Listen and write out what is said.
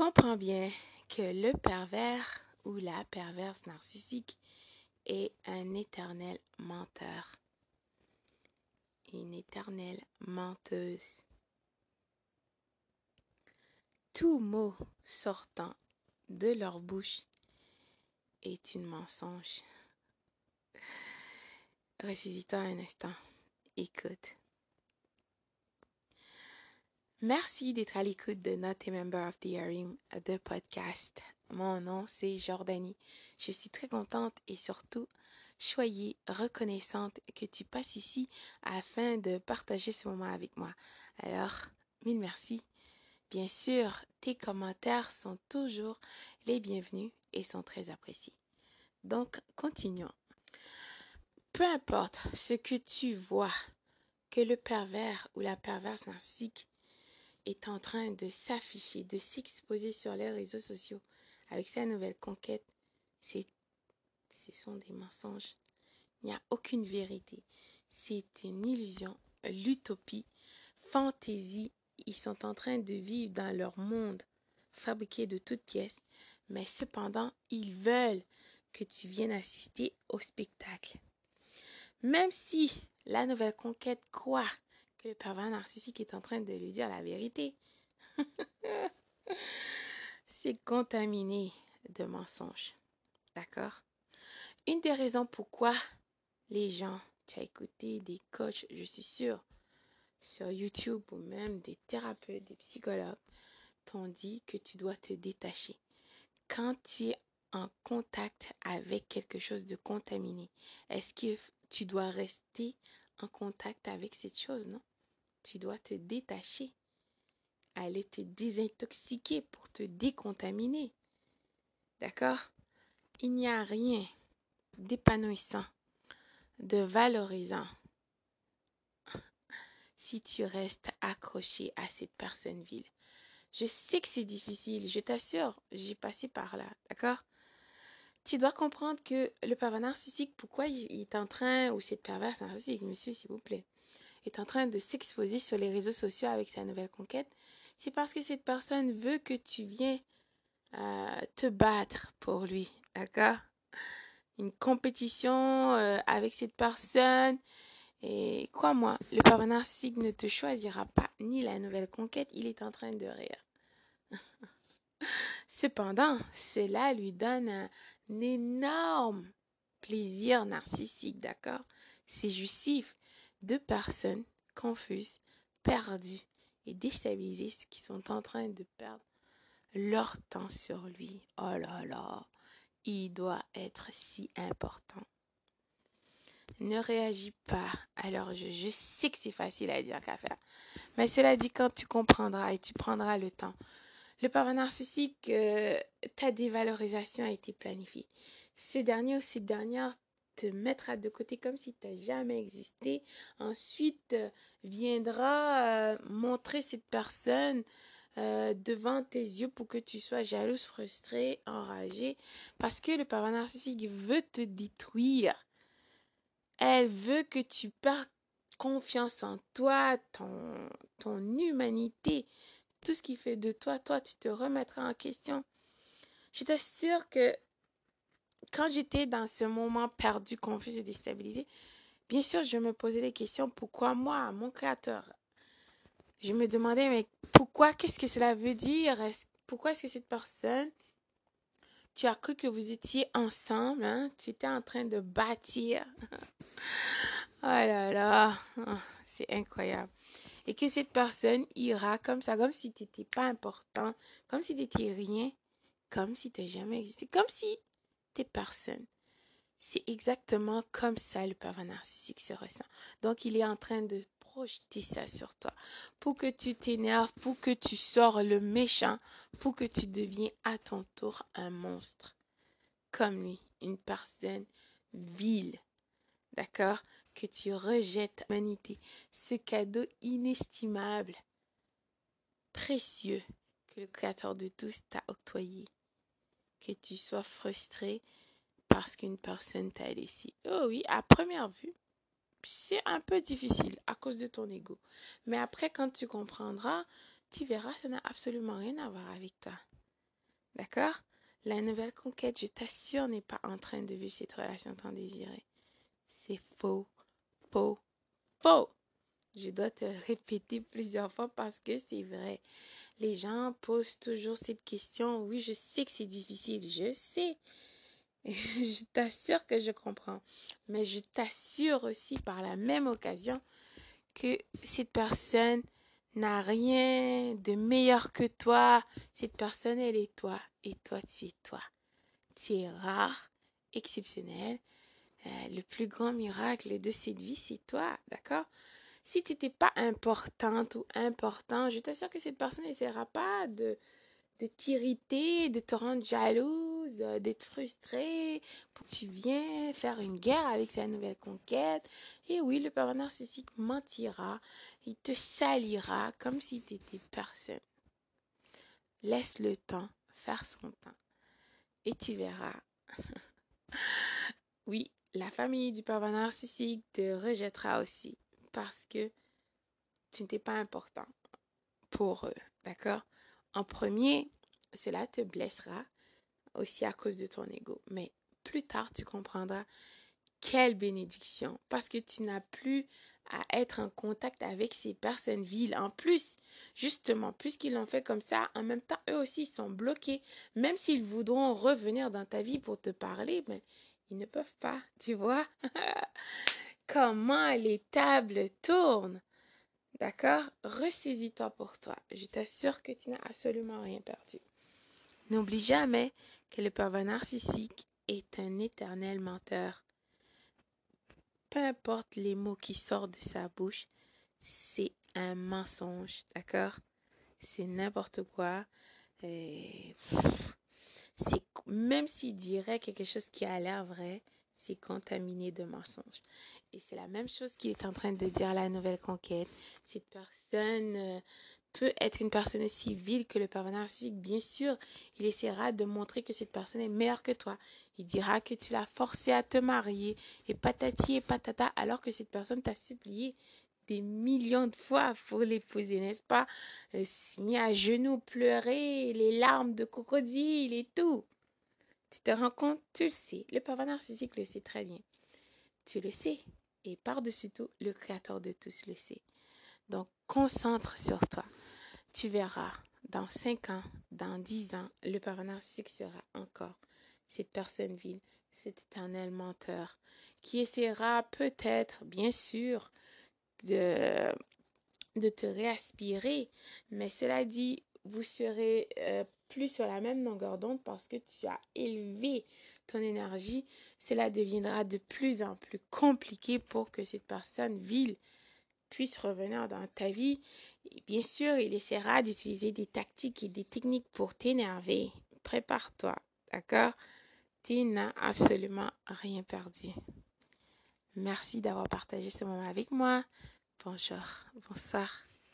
Comprends bien que le pervers ou la perverse narcissique est un éternel menteur, une éternelle menteuse. Tout mot sortant de leur bouche est une mensonge. Ressaisis-toi un instant. Écoute. Merci d'être à l'écoute de Not a Member of the Harem, de podcast. Mon nom, c'est Jordanie. Je suis très contente et surtout choyée, reconnaissante que tu passes ici afin de partager ce moment avec moi. Alors, mille merci. Bien sûr, tes commentaires sont toujours les bienvenus et sont très appréciés. Donc, continuons. Peu importe ce que tu vois que le pervers ou la perverse narcissique est en train de s'afficher, de s'exposer sur les réseaux sociaux avec sa nouvelle conquête, c'est, ce sont des mensonges. Il n'y a aucune vérité. C'est une illusion, l'utopie, fantaisie. Ils sont en train de vivre dans leur monde fabriqué de toutes pièces, mais cependant, ils veulent que tu viennes assister au spectacle. Même si la nouvelle conquête croit que le pervers narcissique est en train de lui dire la vérité. C'est contaminé de mensonges. D'accord? Une des raisons pourquoi les gens, tu as écouté des coachs, je suis sûre, sur YouTube ou même des thérapeutes, des psychologues, t'ont dit que tu dois te détacher. Quand tu es en contact avec quelque chose de contaminé, est-ce que tu dois rester en contact avec cette chose, non? Tu dois te détacher, aller te désintoxiquer pour te décontaminer. D'accord? Il n'y a rien d'épanouissant, de valorisant si tu restes accroché à cette personne ville. Je sais que c'est difficile, je t'assure, j'ai passé par là, d'accord? Tu dois comprendre que le pervers narcissique, pourquoi il est en train, ou cette perverse narcissique, monsieur, s'il vous plaît, est en train de s'exposer sur les réseaux sociaux avec sa nouvelle conquête, c'est parce que cette personne veut que tu viennes euh, te battre pour lui, d'accord? Une compétition euh, avec cette personne. Et crois-moi, le pervers narcissique ne te choisira pas, ni la nouvelle conquête, il est en train de rire. Cependant, cela lui donne un, énorme plaisir narcissique, d'accord? C'est justif deux personnes confuses, perdues et déstabilisées qui sont en train de perdre leur temps sur lui. Oh là là, il doit être si important. Ne réagis pas. Alors, je, je sais que c'est facile à dire qu'à faire. Mais cela dit, quand tu comprendras et tu prendras le temps, le parent narcissique, euh, ta dévalorisation a été planifiée. Ce dernier ou cette dernière te mettra de côté comme si tu n'as jamais existé. Ensuite, euh, viendra euh, montrer cette personne euh, devant tes yeux pour que tu sois jalouse, frustrée, enragée. Parce que le parent narcissique veut te détruire. Elle veut que tu perdes confiance en toi, ton, ton humanité, tout ce qui fait de toi, toi, tu te remettras en question. Je t'assure que quand j'étais dans ce moment perdu, confus et déstabilisé, bien sûr, je me posais des questions. Pourquoi moi, mon créateur? Je me demandais, mais pourquoi? Qu'est-ce que cela veut dire? Pourquoi est-ce que cette personne, tu as cru que vous étiez ensemble, hein? tu étais en train de bâtir Oh là là, c'est incroyable. Et que cette personne ira comme ça, comme si tu n'étais pas important, comme si tu n'étais rien, comme si tu n'as jamais existé, comme si tes personnes. C'est exactement comme ça le pervers narcissique se ressent. Donc, il est en train de projeter ça sur toi pour que tu t'énerves, pour que tu sors le méchant, pour que tu deviens à ton tour un monstre. Comme lui, une personne vile. D'accord? Que tu rejettes l'humanité, ce cadeau inestimable, précieux que le Créateur de tous t'a octroyé que tu sois frustré parce qu'une personne t'a laissé. Oh oui, à première vue, c'est un peu difficile à cause de ton ego. Mais après, quand tu comprendras, tu verras, ça n'a absolument rien à voir avec toi. D'accord? La nouvelle conquête, je t'assure, n'est pas en train de vivre cette relation tant désirée. C'est faux, faux, faux. Je dois te répéter plusieurs fois parce que c'est vrai. Les gens posent toujours cette question. Oui, je sais que c'est difficile, je sais. je t'assure que je comprends. Mais je t'assure aussi par la même occasion que cette personne n'a rien de meilleur que toi. Cette personne, elle est toi. Et toi, tu es toi. Tu es rare, exceptionnel. Euh, le plus grand miracle de cette vie, c'est toi. D'accord? Si tu n'étais pas importante ou important, je t'assure que cette personne n'essaiera pas de, de t'irriter, de te rendre jalouse, euh, d'être frustrée. Tu viens faire une guerre avec sa nouvelle conquête. Et oui, le père narcissique mentira. Il te salira comme si tu étais personne. Laisse le temps faire son temps. Et tu verras. oui, la famille du pervers narcissique te rejettera aussi parce que tu n'étais pas important pour eux. D'accord? En premier, cela te blessera aussi à cause de ton ego. Mais plus tard, tu comprendras quelle bénédiction parce que tu n'as plus à être en contact avec ces personnes viles. En plus, justement, puisqu'ils l'ont fait comme ça, en même temps, eux aussi sont bloqués. Même s'ils voudront revenir dans ta vie pour te parler, mais ils ne peuvent pas, tu vois? Comment les tables tournent. D'accord? Ressaisis-toi pour toi. Je t'assure que tu n'as absolument rien perdu. N'oublie jamais que le pervers narcissique est un éternel menteur. Peu importe les mots qui sortent de sa bouche, c'est un mensonge, d'accord? C'est n'importe quoi. C'est même s'il dirait quelque chose qui a l'air vrai, contaminé de mensonges. Et c'est la même chose qu'il est en train de dire la nouvelle conquête. Cette personne euh, peut être une personne aussi vile que le pervers narcissique. Bien sûr, il essaiera de montrer que cette personne est meilleure que toi. Il dira que tu l'as forcé à te marier et patati et patata alors que cette personne t'a supplié des millions de fois pour l'épouser, n'est-ce pas? Euh, Mis à genoux, pleurer, les larmes de crocodile et tout. Tu te rends compte Tu le sais. Le pervers narcissique le sait très bien. Tu le sais. Et par-dessus tout, le Créateur de tous le sait. Donc, concentre sur toi. Tu verras, dans 5 ans, dans 10 ans, le pervers narcissique sera encore cette personne vile, cet éternel menteur, qui essaiera peut-être, bien sûr, de, de te réaspirer. Mais cela dit, vous serez euh, plus sur la même longueur d'onde parce que tu as élevé ton énergie, cela deviendra de plus en plus compliqué pour que cette personne vile puisse revenir dans ta vie. Bien sûr, il essaiera d'utiliser des tactiques et des techniques pour t'énerver. Prépare-toi, d'accord? Tu n'as absolument rien perdu. Merci d'avoir partagé ce moment avec moi. Bonjour, bonsoir.